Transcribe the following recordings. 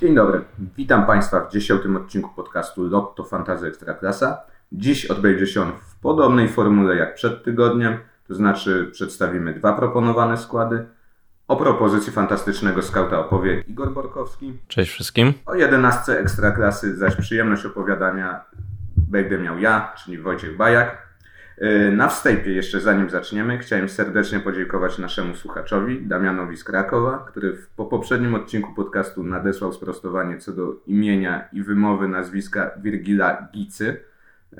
Dzień dobry, witam Państwa w dziesiątym odcinku podcastu Lotto Fantazy Ekstraklasa. Dziś odbędzie się on w podobnej formule jak przed tygodniem, to znaczy przedstawimy dwa proponowane składy. O propozycji fantastycznego skauta opowie Igor Borkowski. Cześć wszystkim. O jedenastce Ekstraklasy zaś przyjemność opowiadania będę miał ja, czyli Wojciech Bajak. Yy, na wstępie, jeszcze zanim zaczniemy, chciałem serdecznie podziękować naszemu słuchaczowi, Damianowi z Krakowa, który po poprzednim odcinku podcastu nadesłał sprostowanie co do imienia i wymowy nazwiska Virgila Gicy. Yy,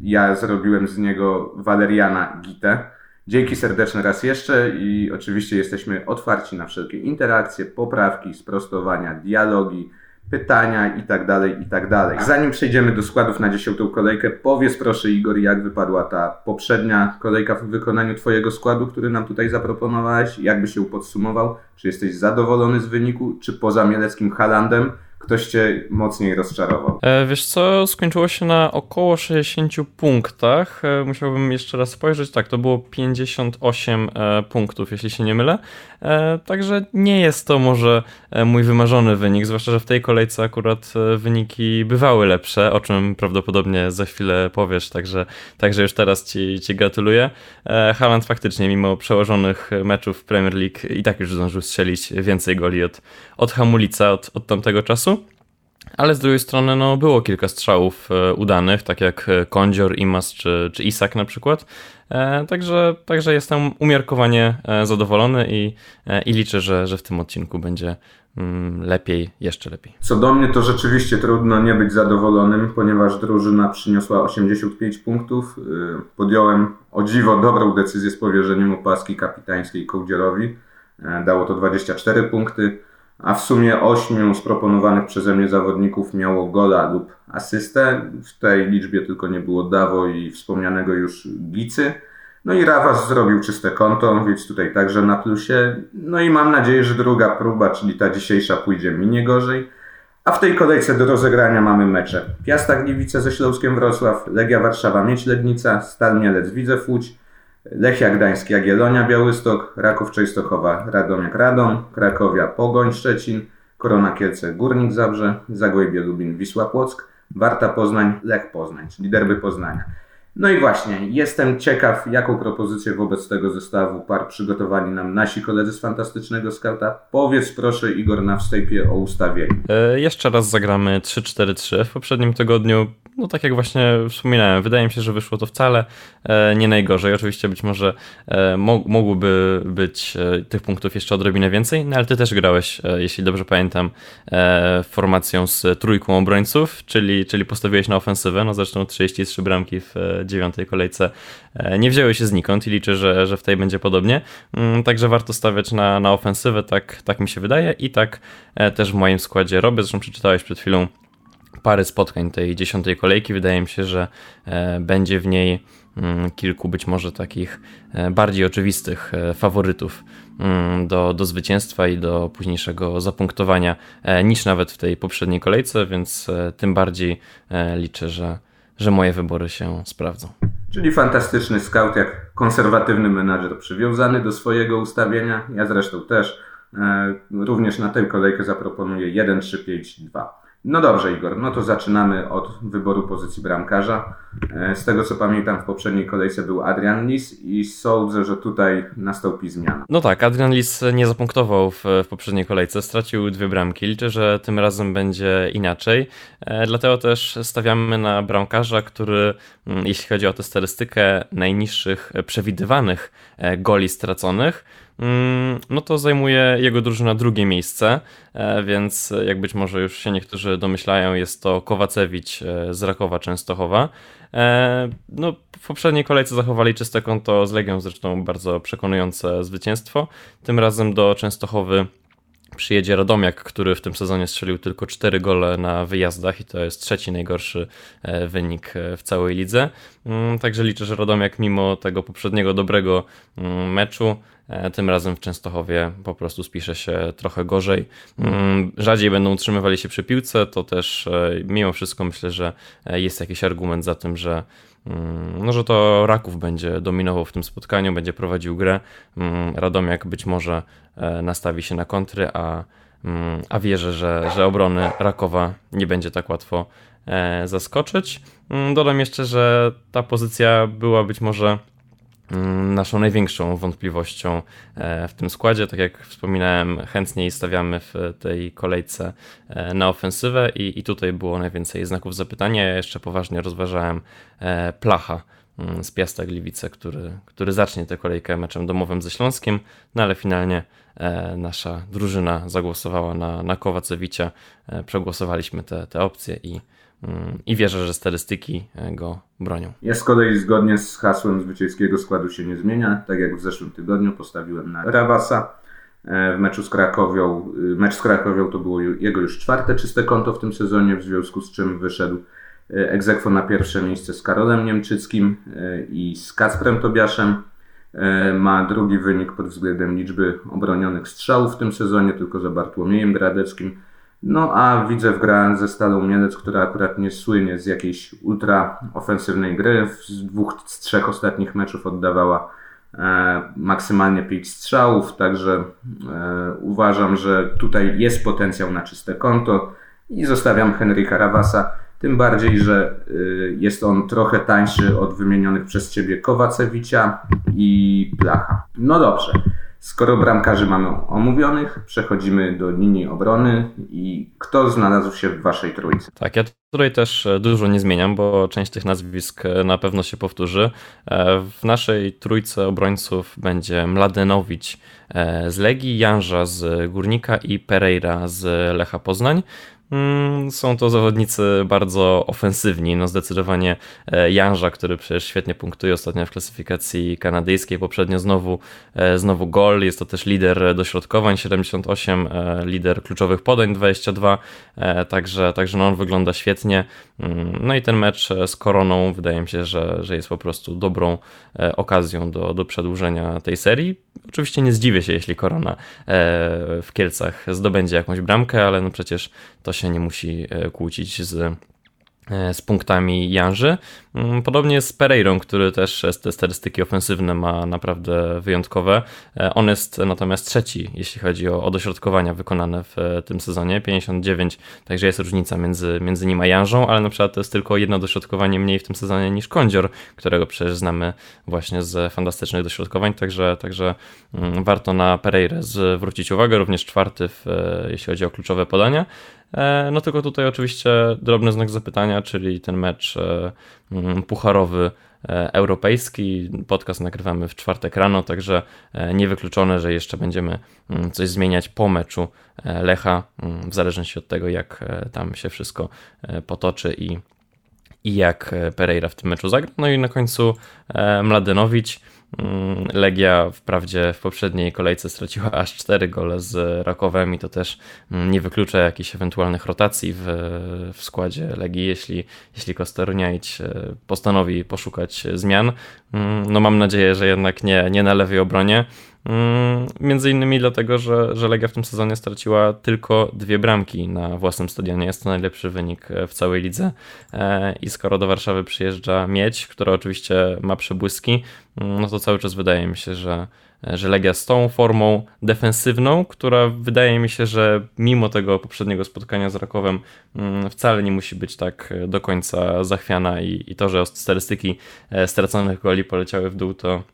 ja zrobiłem z niego Waleriana Gitę. Dzięki serdeczne raz jeszcze i oczywiście jesteśmy otwarci na wszelkie interakcje, poprawki, sprostowania, dialogi, pytania i tak dalej, i tak dalej. Zanim przejdziemy do składów na dziesiątą kolejkę, powiedz proszę Igor, jak wypadła ta poprzednia kolejka w wykonaniu Twojego składu, który nam tutaj zaproponowałeś, jakby się podsumował, czy jesteś zadowolony z wyniku, czy poza Mieleckim Halandem ktoś cię mocniej rozczarował? E, wiesz co, skończyło się na około 60 punktach. E, musiałbym jeszcze raz spojrzeć. Tak, to było 58 e, punktów, jeśli się nie mylę. Także nie jest to może mój wymarzony wynik, zwłaszcza, że w tej kolejce akurat wyniki bywały lepsze, o czym prawdopodobnie za chwilę powiesz, także, także już teraz ci, ci gratuluję. Haaland faktycznie, mimo przełożonych meczów Premier League i tak już zdążył strzelić więcej goli od, od Hamulica od, od tamtego czasu. Ale z drugiej strony no, było kilka strzałów e, udanych, tak jak Kondzior, Imas czy, czy Isak na przykład. E, także, także jestem umiarkowanie e, zadowolony i, e, i liczę, że, że w tym odcinku będzie mm, lepiej, jeszcze lepiej. Co do mnie to rzeczywiście trudno nie być zadowolonym, ponieważ drużyna przyniosła 85 punktów. Podjąłem o dziwo dobrą decyzję z powierzeniem opaski kapitańskiej Kołdzierowi. Dało to 24 punkty a w sumie ośmiu z proponowanych przeze mnie zawodników miało gola lub asystę. W tej liczbie tylko nie było Dawo i wspomnianego już Gicy. No i Rawas zrobił czyste konto, więc tutaj także na plusie. No i mam nadzieję, że druga próba, czyli ta dzisiejsza, pójdzie mi nie gorzej. A w tej kolejce do rozegrania mamy mecze. Piasta Gliwice ze Śląskiem Wrocław, Legia Warszawa Mieć Legnica, Stal Mielec Widzew Łódź, Lechia Gdańsk, Jagiellonia, Białystok, Raków Częstochowa, Radomiak Radom, Krakowia, Pogoń Szczecin, Korona Kielce, Górnik Zabrze, Zagłębie Lubin, Wisła Płock, Warta Poznań, Lech Poznań, czyli derby Poznania. No i właśnie, jestem ciekaw, jaką propozycję wobec tego zestawu par przygotowali nam nasi koledzy z Fantastycznego Skauta. Powiedz proszę Igor na wstępie o ustawieniu. E, jeszcze raz zagramy 3-4-3. W poprzednim tygodniu no tak jak właśnie wspominałem, wydaje mi się, że wyszło to wcale e, nie najgorzej. Oczywiście być może e, mogłoby być e, tych punktów jeszcze odrobinę więcej, no ale ty też grałeś, jeśli dobrze pamiętam, formacją z trójką obrońców, czyli, czyli postawiłeś na ofensywę, no zresztą 33 bramki w dziewiątej kolejce nie wzięły się znikąd i liczę, że, że w tej będzie podobnie. Mm, także warto stawiać na, na ofensywę, tak, tak mi się wydaje i tak też w moim składzie robię. Zresztą przeczytałeś przed chwilą parę spotkań tej dziesiątej kolejki. Wydaje mi się, że e, będzie w niej mm, kilku być może takich e, bardziej oczywistych e, faworytów mm, do, do zwycięstwa i do późniejszego zapunktowania niż nawet w tej poprzedniej kolejce, więc tym bardziej liczę, że, że moje wybory się sprawdzą. Czyli fantastyczny scout, jak konserwatywny menadżer przywiązany do swojego ustawienia. Ja zresztą też również na tę kolejkę zaproponuję 1-3-5-2. No dobrze, Igor, no to zaczynamy od wyboru pozycji bramkarza. E, z tego co pamiętam, w poprzedniej kolejce był Adrian Lis i sądzę, że tutaj nastąpi zmiana. No tak, Adrian Lis nie zapunktował w, w poprzedniej kolejce, stracił dwie bramki. Liczę, że tym razem będzie inaczej. E, dlatego też stawiamy na bramkarza, który, mm, jeśli chodzi o tę statystykę najniższych przewidywanych e, goli straconych, no to zajmuje jego drużyna drugie miejsce, e, więc jak być może już się niektórzy domyślają, jest to Kowacewicz e, z Rakowa Częstochowa. E, no, w poprzedniej kolejce zachowali czyste konto z Legią, zresztą bardzo przekonujące zwycięstwo. Tym razem do Częstochowy przyjedzie Radomiak, który w tym sezonie strzelił tylko 4 gole na wyjazdach i to jest trzeci najgorszy wynik w całej lidze. Mm, także liczę, że Radomiak mimo tego poprzedniego dobrego mm, meczu E, tym razem w Częstochowie po prostu spisze się trochę gorzej. Mm, rzadziej będą utrzymywali się przy piłce, to też e, mimo wszystko myślę, że e, jest jakiś argument za tym, że no, że to Raków będzie dominował w tym spotkaniu, będzie prowadził grę. Mm, Radomiak być może nastawi się na kontry, a mm, a wierzę, że, że obrony Rakowa nie będzie tak łatwo e, zaskoczyć. Mm, dodam jeszcze, że ta pozycja była być może mm, naszą największą wątpliwością e, w tym składzie. Tak jak wspominałem, chętniej stawiamy w tej kolejce na ofensywę i, i tutaj było najwięcej znaków zapytania. Ja jeszcze poważnie rozważałem Placha Mm, z Piasta Gliwice, który, który zacznie tę kolejkę meczem domowym ze Śląskiem, no ale finalnie e, nasza drużyna zagłosowała na, na Kowacewicia, e, przegłosowaliśmy te, te opcje i, mm, i wierzę, że statystyki e, go bronią. Ja z kolei zgodnie z hasłem zwycięskiego składu się nie zmienia, tak jak w zeszłym tygodniu postawiłem na Rawasa w meczu z Krakowią. Mecz z Krakowią to było jego już czwarte czyste konto w tym sezonie, w związku z czym wyszedł E, egzekwo na pierwsze miejsce z Karolem Niemczyckim e, i z Kacprem Tobiaszem. E, ma drugi wynik pod względem liczby obronionych strzałów w tym sezonie, tylko za Bartłomiejem Gradeckim. No a widzę w grę ze Stalą Mielec, która akurat nie słynie z jakiejś ultra ofensywnej gry. Z dwóch z trzech ostatnich meczów oddawała maksymalnie 5 strzałów, także uważam, że tutaj jest potencjał na czyste konto i zostawiam Henryka Rawasa tym bardziej, że y, jest on trochę tańszy od wymienionych przez Ciebie Kowacewicia i Placha. No dobrze. Skoro bramkarzy mamy omówionych, przechodzimy do linii obrony i kto znalazł się w waszej trójce? Tak, ja tutaj też e, dużo nie zmieniam, bo część tych nazwisk e, na pewno się powtórzy. E, w naszej trójce obrońców będzie Mladenowicz z Legii, Janża z Górnika i Pereira z Lecha Poznań. Mm, są to zawodnicy bardzo ofensywni. No zdecydowanie e, Janża, który przecież świetnie punktuje ostatnio w klasyfikacji kanadyjskiej, poprzednio znowu, e, znowu gol. Jest to też lider dośrodkowań 78, e, lider kluczowych podań 22, także, także no on wygląda świetnie. Mm, no i ten mecz z Koroną wydaje mi się, że, że jest po prostu dobrą okazją do, do przedłużenia tej serii. Oczywiście nie zdziwię się, jeśli Korona w Kielcach zdobędzie jakąś bramkę, ale no przecież to się nie musi e, kłócić z E, z punktami Janży. Mm, podobnie z Pereirą, który też te statystyki ofensywne ma naprawdę wyjątkowe. E, on jest natomiast trzeci, jeśli chodzi o, dośrodkowania wykonane w e, tym sezonie, 59, także jest różnica między, między nim a Janżą, ale na przykład to jest tylko jedno dośrodkowanie mniej w tym sezonie niż Kądzior, którego przecież znamy właśnie z fantastycznych dośrodkowań, także, także mm, warto na Pereirę zwrócić uwagę, również czwarty, w, jeśli chodzi o kluczowe podania. E, no tylko tutaj oczywiście drobny znak zapytania, czyli ten mecz e, mm, pucharowy e, europejski. Podcast nagrywamy w czwartek rano, także niewykluczone, że jeszcze będziemy mm, coś zmieniać po meczu Lecha, mm, w zależności od tego, jak tam się wszystko potoczy i, i jak Pereira w tym meczu zagra. No i na końcu Mladenowicz Legia wprawdzie w poprzedniej kolejce straciła aż 4 gole z Rakowem i to też mm, nie wyklucza jakichś ewentualnych rotacji w, w składzie Legii, jeśli, jeśli Kosteruniajć e, postanowi poszukać zmian. Mm, no mam nadzieję, że jednak nie, nie na lewej obronie. Między innymi dlatego, że, że Legia w tym sezonie straciła tylko dwie bramki na własnym stadionie. Jest to najlepszy wynik w całej lidze. E, I skoro do Warszawy przyjeżdża Miedź, która oczywiście ma przebłyski, no to cały czas wydaje mi się, że, że Legia z tą formą defensywną, która wydaje mi się, że mimo tego poprzedniego spotkania z Rakowem mm, wcale nie musi być tak do końca zachwiana i, i to, że statystyki e, straconych goli poleciały w dół, to Mm,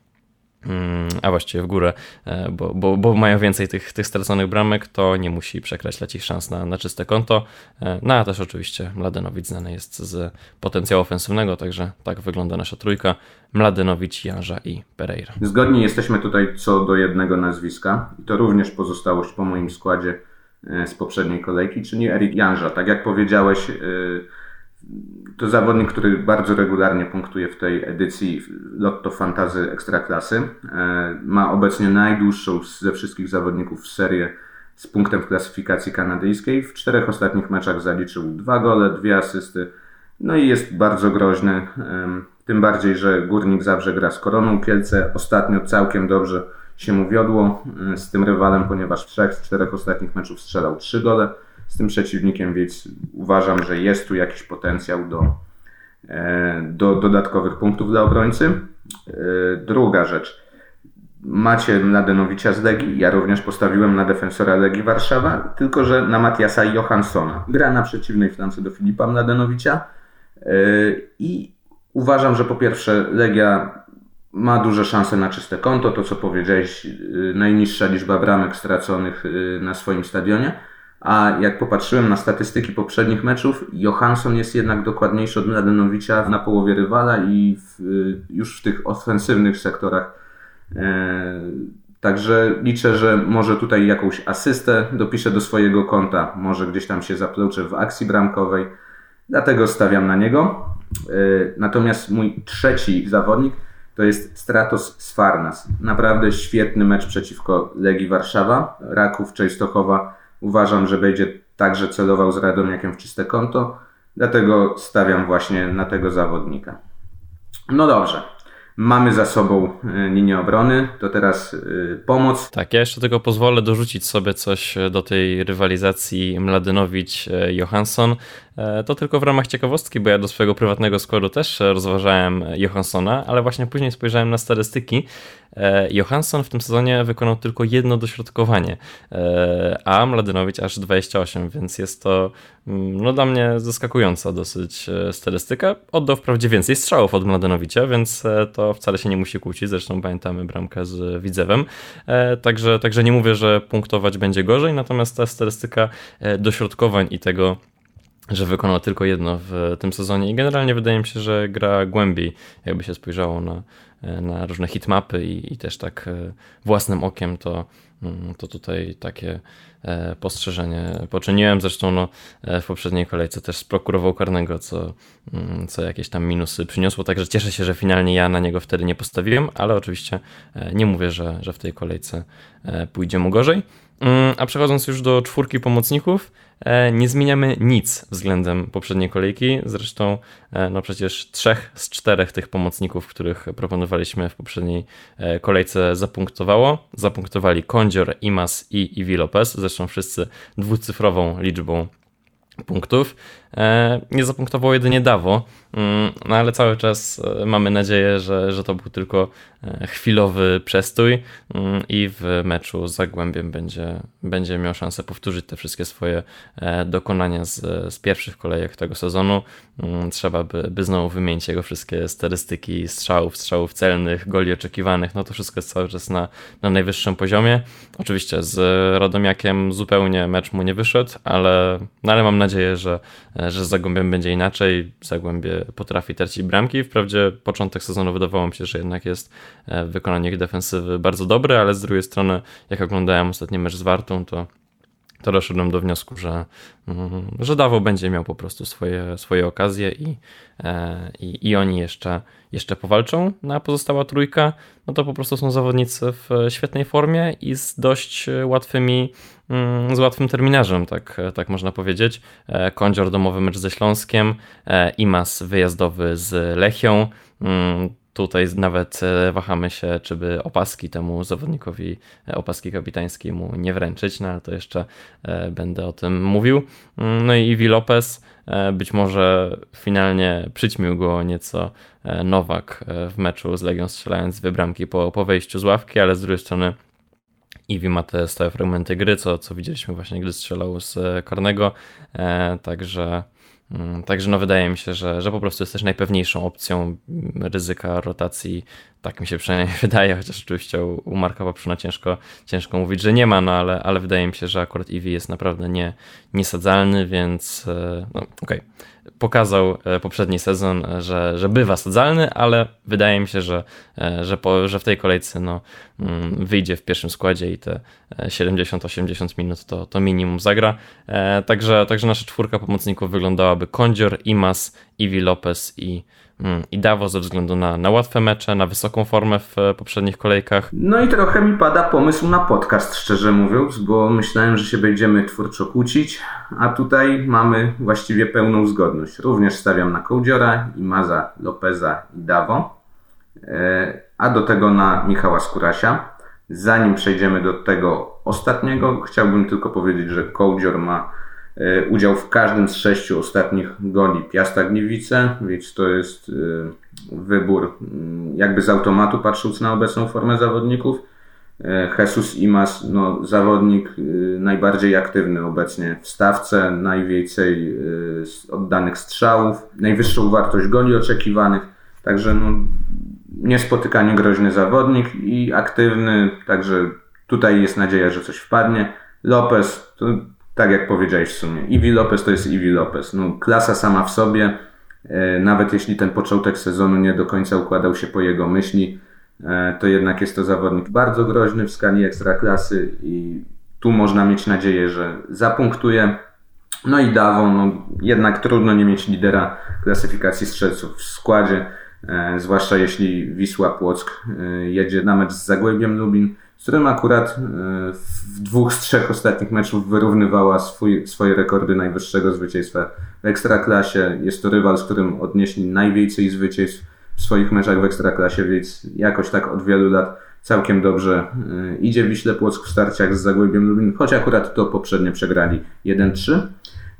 a właściwie w górę, e, bo, bo, bo, mają więcej tych, tych straconych bramek, to nie musi przekreślać ich szans na, na czyste konto. E, no a też oczywiście Mladenowicz znany jest z potencjału ofensywnego, także tak wygląda nasza trójka. Mladenowicz, Janża i Pereira. Zgodni jesteśmy tutaj co do jednego nazwiska i to również pozostałość po moim składzie e, z poprzedniej kolejki, czyli Erik Janża. Tak jak powiedziałeś, to zawodnik, który bardzo regularnie punktuje w tej edycji Lotto Fantazy Ekstraklasy. E, ma obecnie najdłuższą ze wszystkich zawodników serię z punktem w klasyfikacji kanadyjskiej. W czterech ostatnich meczach zaliczył dwa gole, dwie asysty. No i jest bardzo groźny. Tym bardziej, że Górnik zawsze gra z Koroną Kielce. Ostatnio całkiem dobrze się mu wiodło e, z tym rywalem, ponieważ w trzech z czterech ostatnich meczów strzelał trzy gole z tym przeciwnikiem, więc uważam, że jest tu jakiś potencjał do, e, do dodatkowych punktów dla obrońcy. E, druga rzecz. macie Mladenowicza z Legii, ja również postawiłem na defensora Legii Warszawa, tylko że na Matiasa Johanssona. Gra na przeciwnej flance do Filipa Mladenowicza i uważam, że po pierwsze Legia ma duże szanse na czyste konto, to co powiedziałeś, najniższa liczba bramek straconych na swoim stadionie. A jak popatrzyłem na statystyki poprzednich meczów, Johansson jest jednak dokładniejszy od Mladenowicza na połowie rywala i w, już w tych ofensywnych sektorach. E, także liczę, że może tutaj jakąś asystę dopiszę do swojego konta, może gdzieś tam się zaploczę w akcji bramkowej, dlatego stawiam na niego. E, natomiast mój trzeci zawodnik to jest Stratos Sfarnas. Naprawdę świetny mecz przeciwko Legii Warszawa. Raków Częstochowa uważam, że będzie także celował z Radomiakiem w czyste konto. Dlatego stawiam właśnie na tego zawodnika. No dobrze. Mamy za sobą e, linię obrony, to teraz e, pomoc. Tak, ja jeszcze tylko pozwolę dorzucić sobie coś do tej rywalizacji Mladynowicz-Johansson. E, to tylko w ramach ciekawostki, bo ja do swojego prywatnego składu też rozważałem Johanssona, ale właśnie później spojrzałem na statystyki. E, Johansson w tym sezonie wykonał tylko jedno dośrodkowanie, e, a Mladynowicz aż 28, więc jest to no, dla mnie zaskakująca dosyć statystyka. Oddał wprawdzie więcej strzałów od Mladynowicza, więc to wcale się nie musi kłócić. Zresztą pamiętamy bramkę z Widzewem. Także, także nie mówię, że punktować będzie gorzej, natomiast ta statystyka dośrodkowań i tego że wykonał tylko jedno w tym sezonie i generalnie wydaje mi się, że gra głębiej, jakby się spojrzało na, na różne hitmapy i, i też tak e, własnym okiem to, mm, to tutaj takie e, postrzeżenie poczyniłem. Zresztą no, e, w poprzedniej kolejce też sprokurował karnego, co, mm, co jakieś tam minusy przyniosło, także cieszę się, że finalnie ja na niego wtedy nie postawiłem, ale oczywiście nie mówię, że, że w tej kolejce pójdzie mu gorzej. Mm, a przechodząc już do czwórki pomocników, e, nie zmieniamy nic względem poprzedniej kolejki. Zresztą, e, no przecież trzech z czterech tych pomocników, których proponowaliśmy w poprzedniej e, kolejce, zapunktowało. Zapunktowali Kondzior, Imas i Iwi Lopez. Zresztą wszyscy dwucyfrową liczbą punktów. E, nie zapunktował jedynie Dawo, mm, no ale cały czas e, mamy nadzieję, że, że to był tylko e, chwilowy przestój mm, i w meczu z Zagłębiem będzie, będzie miał szansę powtórzyć te wszystkie swoje dokonania z, z pierwszych kolejek tego sezonu. Mm, trzeba by, by znowu wymienić jego wszystkie statystyki strzałów, strzałów celnych, goli oczekiwanych, no to wszystko jest cały czas na, na najwyższym poziomie. Oczywiście z Radomiakiem zupełnie mecz mu nie wyszedł, ale, no ale mam nadzieję, że że z Zagłębiem będzie inaczej. Zagłębie potrafi tracić bramki. Wprawdzie początek sezonu wydawało mi się, że jednak jest e, w wykonaniu ich defensywy bardzo dobry, ale z drugiej strony, jak oglądałem ostatni mecz z Wartą, to to doszedłem do wniosku, że, mm, że Dawo będzie miał po prostu swoje, swoje okazje i, e, i, i oni jeszcze, jeszcze powalczą. No a pozostała trójka, no to po prostu są zawodnicy w świetnej formie i z dość łatwymi, z łatwym terminarzem, tak, tak można powiedzieć. E, Kądzior domowy mecz ze Śląskiem, e, Imas wyjazdowy z Lechią, mm, Tutaj nawet e, wahamy się, czy by opaski temu zawodnikowi, opaski kapitańskiej mu nie wręczyć, no ale to jeszcze będę o tym mówił. Mm, no i Iwi Lopez, być może finalnie przyćmił go nieco Nowak w meczu z Legią strzelając dwie bramki po, po wejściu z ławki, ale z drugiej strony Iwi ma te stałe fragmenty gry, co, co widzieliśmy właśnie, gdy strzelał z karnego, także Mm, także no wydaje mi się, że, że po prostu jest też najpewniejszą opcją ryzyka rotacji. Tak mi się przynajmniej wydaje, chociaż oczywiście u, Marka Papszuna ciężko, ciężko mówić, że nie ma, no ale, ale wydaje mi się, że akurat Eevee jest naprawdę nie, niesadzalny, więc e, no okej. Okay pokazał e, poprzedni sezon, e, że, że bywa sadzalny, ale wydaje mi się, że, że, po, że w tej kolejce no, mm, wyjdzie w pierwszym składzie i te 70-80 minut to, to minimum zagra. Także, także nasza czwórka pomocników wyglądałaby Kondzior, Imas, Iwi Lopez i i Dawo ze względu na, na łatwe mecze, na wysoką formę w e, poprzednich kolejkach. No i trochę mi pada pomysł na podcast, szczerze mówiąc, bo myślałem, że się będziemy twórczo kłócić, a tutaj mamy właściwie pełną zgodność. Również stawiam na Kołdziora, Imaza, Lopeza i Dawo, e, a do tego na Michała Skurasia. Zanim przejdziemy do tego ostatniego, chciałbym tylko powiedzieć, że Kołdzior ma udział w każdym z sześciu ostatnich goli Piasta Gliwice, więc to jest e, wybór mm, jakby z automatu patrząc na obecną formę zawodników. Jesus Imas, no, zawodnik najbardziej aktywny obecnie w stawce, najwięcej oddanych strzałów, najwyższą wartość goli oczekiwanych, także no, niespotykanie groźny zawodnik i aktywny, także tutaj jest nadzieja, że coś wpadnie. Lopez, to tak jak powiedziałeś w sumie, Iwi Lopez to jest Iwi Lopez. No, klasa sama w sobie, e, nawet jeśli ten początek sezonu nie do końca układał się po jego myśli, e, to jednak jest to zawodnik bardzo groźny w skali ekstraklasy i tu można mieć nadzieję, że zapunktuje. No i Dawo, no jednak trudno nie mieć lidera klasyfikacji strzelców w składzie, e, zwłaszcza jeśli Wisła Płock jedzie na mecz z Zagłębiem Lubin z którym akurat e, w dwóch z trzech ostatnich meczów wyrównywała swój, swoje rekordy najwyższego zwycięstwa w Ekstraklasie. Jest to rywal, z którym odnieśli najwięcej zwycięstw w swoich meczach w Ekstraklasie, więc jakoś tak od wielu lat całkiem dobrze e, idzie Wiśle Płock w starciach z Zagłębiem Lubin, choć akurat to poprzednio przegrali 1-3.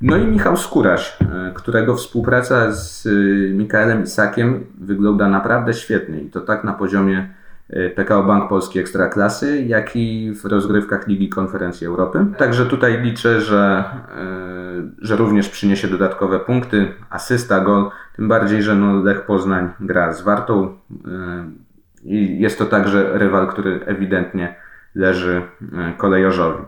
No i Michał Skóraś, e, którego współpraca z Mikaelem Isakiem wygląda naprawdę świetnie i to tak na poziomie PKO Bank Polski Ekstraklasy, jak i w rozgrywkach Ligi Konferencji Europy. Także tutaj liczę, że, y, że również przyniesie dodatkowe punkty, asysta, gol, tym bardziej, że no Lech Poznań gra z Wartą y, i jest to także rywal, który ewidentnie leży kolejorzowi.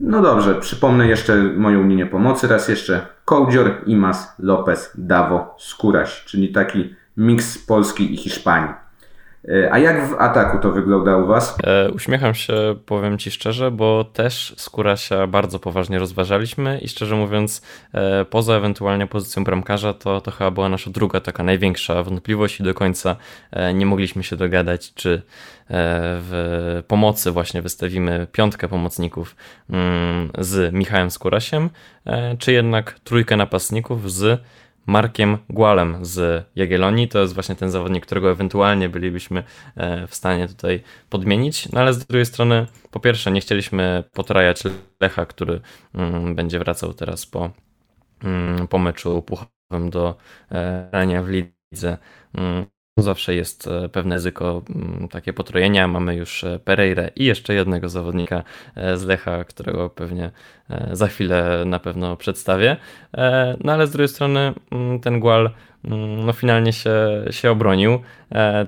No dobrze, przypomnę jeszcze moją linię pomocy. Raz jeszcze Kołdzior, Imas, Lopez, Dawo, Skóraś, czyli taki miks Polski i Hiszpanii. E, a jak w ataku to wygląda u Was? E, uśmiecham się, powiem Ci szczerze, bo też Skórasia bardzo poważnie rozważaliśmy i szczerze mówiąc, e, poza ewentualnie pozycją bramkarza, to, to chyba była nasza druga taka największa wątpliwość i do końca nie mogliśmy się dogadać, czy w pomocy właśnie wystawimy piątkę pomocników mm, z Michałem Skórasiem, czy jednak trójkę napastników z Markiem Gualem z Jagiellonii. To jest właśnie ten zawodnik, którego ewentualnie bylibyśmy e, w stanie tutaj podmienić. No ale z drugiej strony, po pierwsze, nie chcieliśmy potrajać Lecha, który mm, będzie wracał teraz po, mm, po meczu puchowym do e, grania w lidze mm, Zawsze jest e, pewne ryzyko mm, takie potrojenia. Mamy już e, Pereire i jeszcze jednego zawodnika e, z Lecha, którego pewnie za chwilę na pewno przedstawię. No ale z drugiej strony mm, ten Gual no finalnie się, się obronił.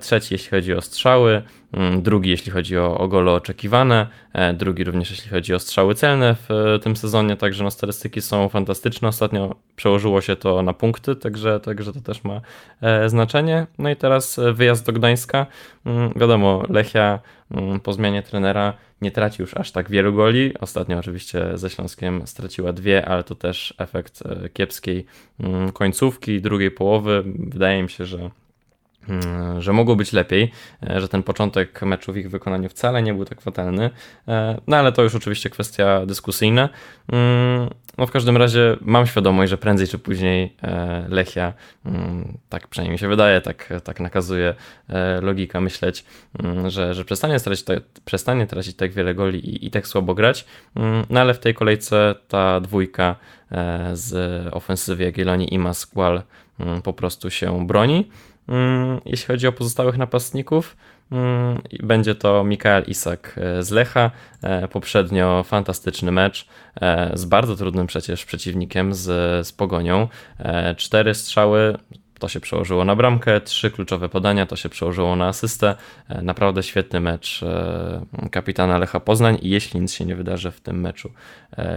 Trzeci jeśli chodzi o strzały, Mm, drugi jeśli chodzi o, o gole oczekiwane, e, drugi również jeśli chodzi o strzały celne w e, tym sezonie, także no statystyki są fantastyczne. Ostatnio przełożyło się to na punkty, także, także to też ma e, znaczenie. No i teraz wyjazd do Gdańska. Mm, wiadomo, Lechia mm, po zmianie trenera nie traci już aż tak wielu goli. Ostatnio oczywiście ze Śląskiem straciła dwie, ale to też efekt kiepskiej końcówki, drugiej połowy. Wydaje mi się, że Mm, że mogło być lepiej, e, że ten początek meczu w ich wykonaniu wcale nie był tak fatalny, e, no ale to już oczywiście kwestia dyskusyjna. Mm, no w każdym razie mam świadomość, że prędzej czy później e, Lechia, mm, tak przynajmniej mi się wydaje, tak, tak nakazuje logika myśleć, że, że przestanie, tracić, przestanie tracić tak wiele goli i, i tak słabo grać, no ale w tej kolejce ta dwójka z ofensywy Jagiellonii i Masqual po prostu się broni. Mm, jeśli chodzi o pozostałych napastników, mm, będzie to Mikael Isak e, z Lecha. E, poprzednio fantastyczny mecz e, z bardzo trudnym przecież przeciwnikiem, z, z Pogonią. Cztery strzały, to się przełożyło na bramkę, trzy kluczowe podania, to się przełożyło na asystę. Naprawdę świetny mecz kapitana Lecha Poznań i jeśli nic się nie wydarzy w tym meczu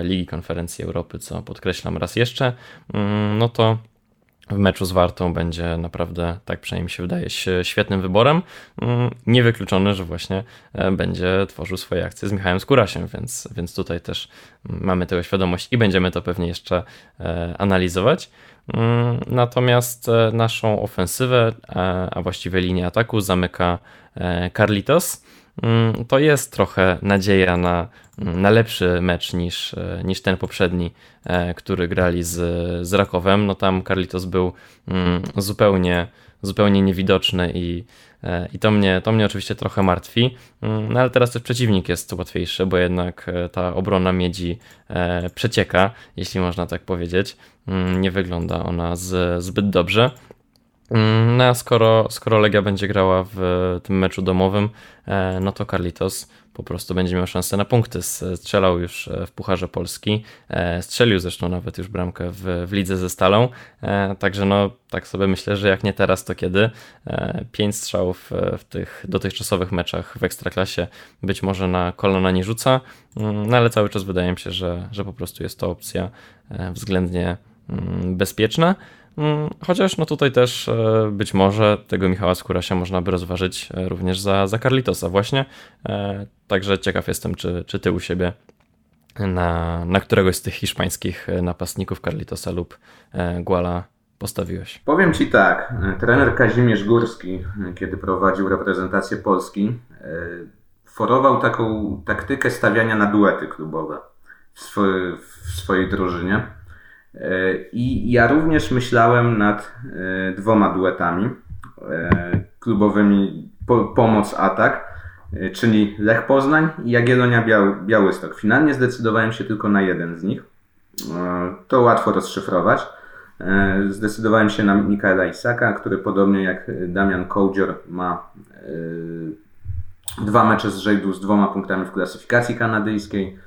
Ligi Konferencji Europy, co podkreślam raz jeszcze, mm, no to w meczu z Wartą będzie naprawdę, tak przynajmniej się wydaje, świetnym wyborem. Mm, niewykluczone, że właśnie e, będzie tworzył swoje akcje z Michałem Skórasiem, więc, więc tutaj też mamy tego świadomość i będziemy to pewnie jeszcze e, analizować. Mm, natomiast e, naszą ofensywę, a właściwie linię ataku zamyka Carlitos. Mm, to jest trochę nadzieja na, na lepszy mecz niż, niż ten poprzedni, e, który grali z, z Rakowem. No tam Carlitos był mm, zupełnie, zupełnie niewidoczny i, e, i to, mnie, to mnie oczywiście trochę martwi. Mm, no ale teraz też przeciwnik jest łatwiejszy, bo jednak e, ta obrona miedzi przecieka, jeśli można tak powiedzieć. Nie wygląda ona z, zbyt dobrze. Mm, no a skoro, skoro Legia będzie grała w tym meczu domowym, e, no to Carlitos po prostu będzie miał szansę na punkty. Strzelał już e, w Pucharze Polski, e, strzelił zresztą nawet już bramkę w, w lidze ze Stalą, także no tak sobie myślę, że jak nie teraz, to kiedy. Pięć strzałów w tych dotychczasowych meczach w Ekstraklasie być może na kolana nie rzuca, mm, no ale cały czas wydaje mi się, że, że po prostu jest to opcja względnie mm, bezpieczna. Mm, chociaż no tutaj też e, być może tego Michała Skórasia można by rozważyć e, również za, za Carlitosa właśnie. E, także ciekaw jestem, czy, czy ty u siebie na, na któregoś z tych hiszpańskich napastników Carlitosa lub Guala postawiłeś? Powiem Ci tak, trener Kazimierz Górski, kiedy prowadził reprezentację Polski, forował taką taktykę stawiania na duety klubowe w, w swojej drużynie. I ja również myślałem nad e, dwoma duetami e, klubowymi Pomoc Atak, e, czyli Lech Poznań i Jagiellonia Biał Białystok. Finalnie zdecydowałem się tylko na jeden z nich. To łatwo rozszyfrować. Zdecydowałem się na Mikaela Isaka, który podobnie jak Damian Kołdzior ma dwa mecze z rzędu z dwoma punktami w klasyfikacji kanadyjskiej.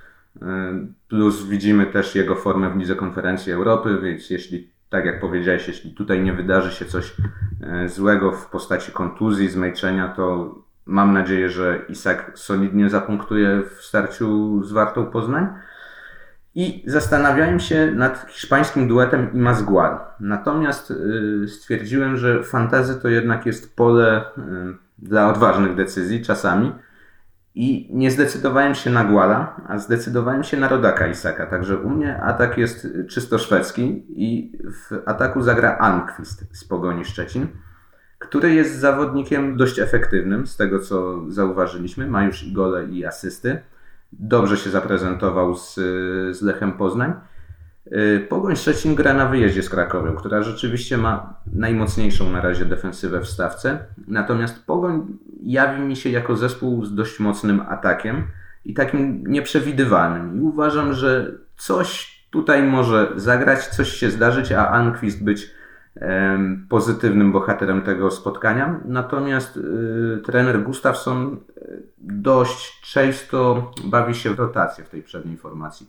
Plus widzimy też jego formę w Lidze Konferencji Europy, więc jeśli, tak jak powiedziałeś, jeśli tutaj nie wydarzy się coś e, złego w postaci kontuzji, zmęczenia, to mam nadzieję, że Isak solidnie zapunktuje w starciu z Wartą Poznań. I zastanawiałem się nad hiszpańskim duetem Imazgual. Natomiast y, stwierdziłem, że fantazy to jednak jest pole y, dla odważnych decyzji czasami. I nie zdecydowałem się na Guala, a zdecydowałem się na Rodaka Isaka. Także u mnie atak jest czysto szwedzki i w ataku zagra Almqvist z Pogoni Szczecin, który jest zawodnikiem dość efektywnym, z tego co zauważyliśmy. Ma już i gole i asysty. Dobrze się zaprezentował z, z Lechem Poznań. Y, Pogoń Szczecin gra na wyjeździe z Krakowią, która rzeczywiście ma najmocniejszą na razie defensywę w stawce. Natomiast Pogoń jawi mi się jako zespół z dość mocnym atakiem i takim nieprzewidywalnym. I uważam, że coś tutaj może zagrać, coś się zdarzyć, a Anquist być pozytywnym bohaterem tego spotkania. Natomiast y, trener Gustafsson y, dość często bawi się w rotację w tej przedniej formacji.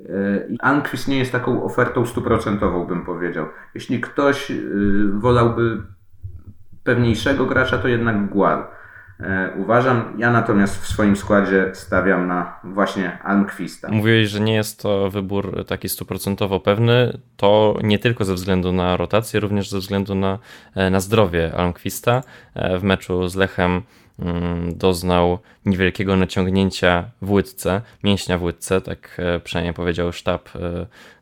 Y, Anquist nie jest taką ofertą stuprocentową, bym powiedział. Jeśli ktoś y, wolałby pewniejszego gracza, to jednak Gual. E, uważam. Ja natomiast w swoim składzie stawiam na właśnie Almquista. Mówiłeś, że nie jest to wybór taki stuprocentowo pewny. To nie tylko ze względu na rotację, również ze względu na, e, na zdrowie Almquista. E, w meczu z Lechem doznał niewielkiego naciągnięcia w łydce, mięśnia w łydce, tak przynajmniej powiedział sztab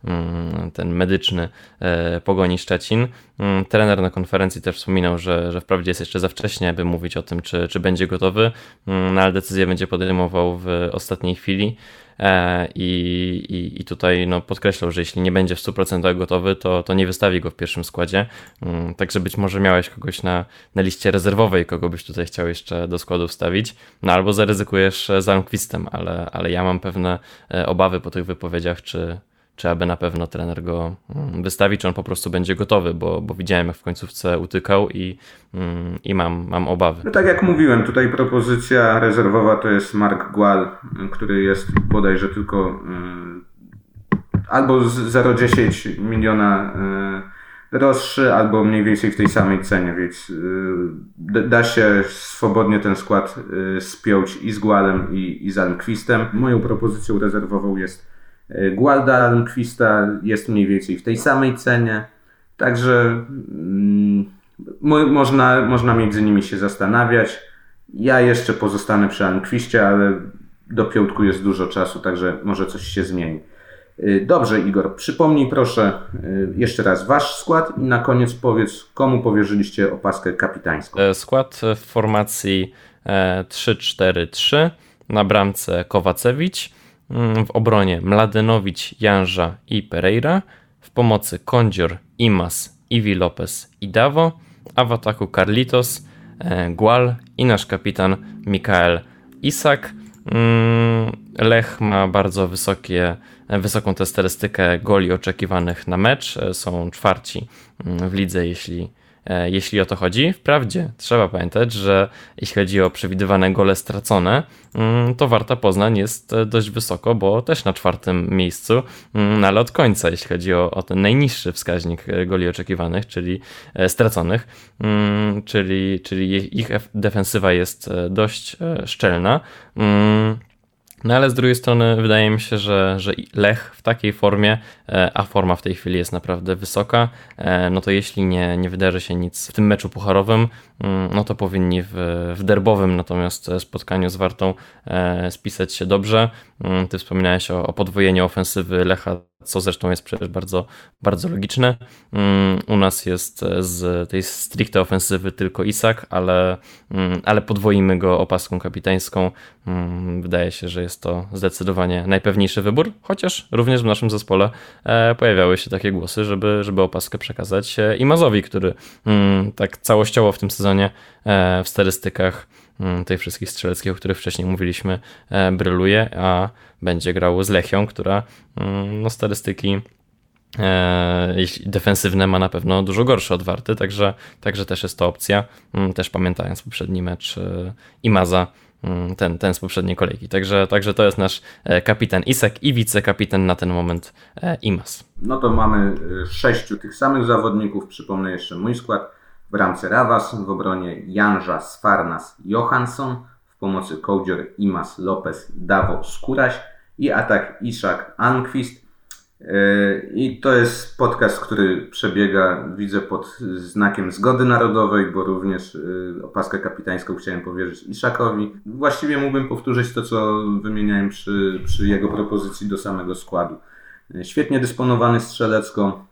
mm, ten medyczny Pogoni Szczecin. Mm, trener na konferencji też wspominał, że, że wprawdzie jest jeszcze za wcześnie, aby mówić o tym, czy, czy będzie gotowy, mm, no ale decyzję będzie podejmował w ostatniej chwili. E, I, i, i tutaj no, podkreślał, że jeśli nie będzie w 100% gotowy, to, to nie wystawi go w pierwszym składzie. Mm, także być może miałeś kogoś na, na liście rezerwowej, kogo byś tutaj chciał jeszcze do składu wstawić, no albo zaryzykujesz z Almquistem, ale, ale ja mam pewne e, obawy po tych wypowiedziach, czy, czy aby na pewno trener go mm, wystawi, czy on po prostu będzie gotowy, bo, bo widziałem jak w końcówce utykał i, mm, i mam, mam obawy. No tak jak mówiłem, tutaj propozycja rezerwowa to jest Mark Gual, który jest bodajże tylko y, albo 0,10 miliona y, droższy, albo mniej więcej w tej samej cenie, więc y, da się swobodnie ten skład spiąć i z Gualem i, i z Almquistem. Moją propozycją rezerwową jest E, Gualda Lundqvista jest mniej więcej w tej samej cenie, także mm, można, można między nimi się zastanawiać. Ja jeszcze pozostanę przy Lundqvistie, ale do piątku jest dużo czasu, także może coś się zmieni. E, dobrze, Igor, przypomnij proszę e, jeszcze raz wasz skład i na koniec powiedz, komu powierzyliście opaskę kapitańską. Skład w formacji 3-4-3 na bramce Kowacewicz, w obronie Mladenowicz, Janża i Pereira, w pomocy Kondzior, Imas, Iwi Lopez i Dawo, a w ataku Carlitos, e, Gual i nasz kapitan Mikael Isak. Mm, Lech ma bardzo wysokie, wysoką tę goli oczekiwanych na mecz. E, są czwarci mm, w lidze, jeśli e, jeśli o to chodzi. Wprawdzie trzeba pamiętać, że jeśli chodzi o przewidywane gole stracone, mm, to Warta Poznań jest e, dość wysoko, bo też na czwartym miejscu, mm, ale od końca, jeśli chodzi o, o ten najniższy wskaźnik goli oczekiwanych, czyli straconych, mm, czyli, czyli ich defensywa jest dość szczelna. No ale z drugiej strony wydaje mi się, że, że Lech w takiej formie, e, a forma w tej chwili jest naprawdę wysoka, e, no to jeśli nie, nie wydarzy się nic w tym meczu pucharowym, mm, no to powinni w, w derbowym natomiast spotkaniu z Wartą e, spisać się dobrze. Mm, ty wspominałeś o, o podwojeniu ofensywy Lecha co zresztą jest przecież bardzo, bardzo logiczne. Mm, u nas jest z tej stricte ofensywy tylko Isak, ale, mm, ale podwoimy go opaską kapitańską. Mm, wydaje się, że jest to zdecydowanie najpewniejszy wybór, chociaż również w naszym zespole e, pojawiały się takie głosy, żeby, żeby opaskę przekazać e, Imazowi, który tak całościowo w tym sezonie e, w statystykach tych wszystkich strzeleckich, o których wcześniej mówiliśmy, e, bryluje, a będzie grał z Lechią, która mm, no, statystyki e, defensywne ma na pewno dużo gorsze od Warty, także, także też jest to opcja, mm, też pamiętając poprzedni mecz e, Imaza, ten, ten z poprzedniej kolejki. Także, także to jest nasz kapitan Isek i wicekapitan na ten moment Imaz. No to mamy sześciu tych samych zawodników. Przypomnę jeszcze mój skład. Bramce Rawas, w obronie Janża, Sfarnas, Johansson, w pomocy Kołdzior, Imas, Lopez, Dawo, Skóraś i atak Iszak, Anquist. Yy, I to jest podcast, który przebiega, widzę, pod znakiem zgody narodowej, bo również yy, opaskę kapitańską chciałem powierzyć Iszakowi. Właściwie mógłbym powtórzyć to, co wymieniałem przy, przy jego propozycji do samego składu. Yy, świetnie dysponowany strzelecko,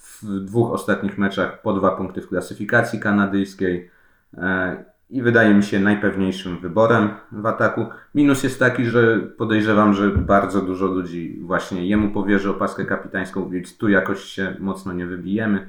w dwóch ostatnich meczach po dwa punkty w klasyfikacji kanadyjskiej e, i wydaje mi się najpewniejszym wyborem w ataku. Minus jest taki, że podejrzewam, że bardzo dużo ludzi właśnie jemu powierzy opaskę kapitańską, więc tu jakoś się mocno nie wybijemy.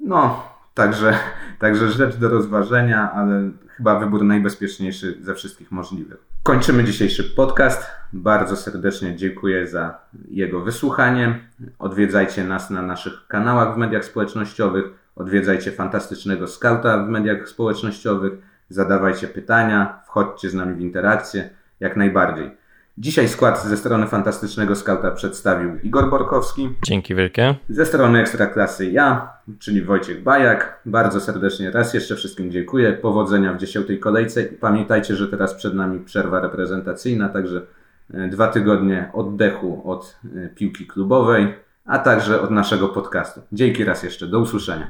No, także, także rzecz do rozważenia, ale chyba wybór najbezpieczniejszy ze wszystkich możliwych. Kończymy dzisiejszy podcast. Bardzo serdecznie dziękuję za jego wysłuchanie. Odwiedzajcie nas na naszych kanałach w mediach społecznościowych. Odwiedzajcie fantastycznego skauta w mediach społecznościowych. Zadawajcie pytania, wchodźcie z nami w interakcję jak najbardziej. Dzisiaj skład ze strony Fantastycznego Skauta przedstawił Igor Borkowski. Dzięki wielkie. Ze strony Ekstraklasy ja, czyli Wojciech Bajak. Bardzo serdecznie raz jeszcze wszystkim dziękuję. Powodzenia w dziesiątej kolejce. Pamiętajcie, że teraz przed nami przerwa reprezentacyjna, także e, dwa tygodnie oddechu od e, piłki klubowej, a także od naszego podcastu. Dzięki raz jeszcze. Do usłyszenia.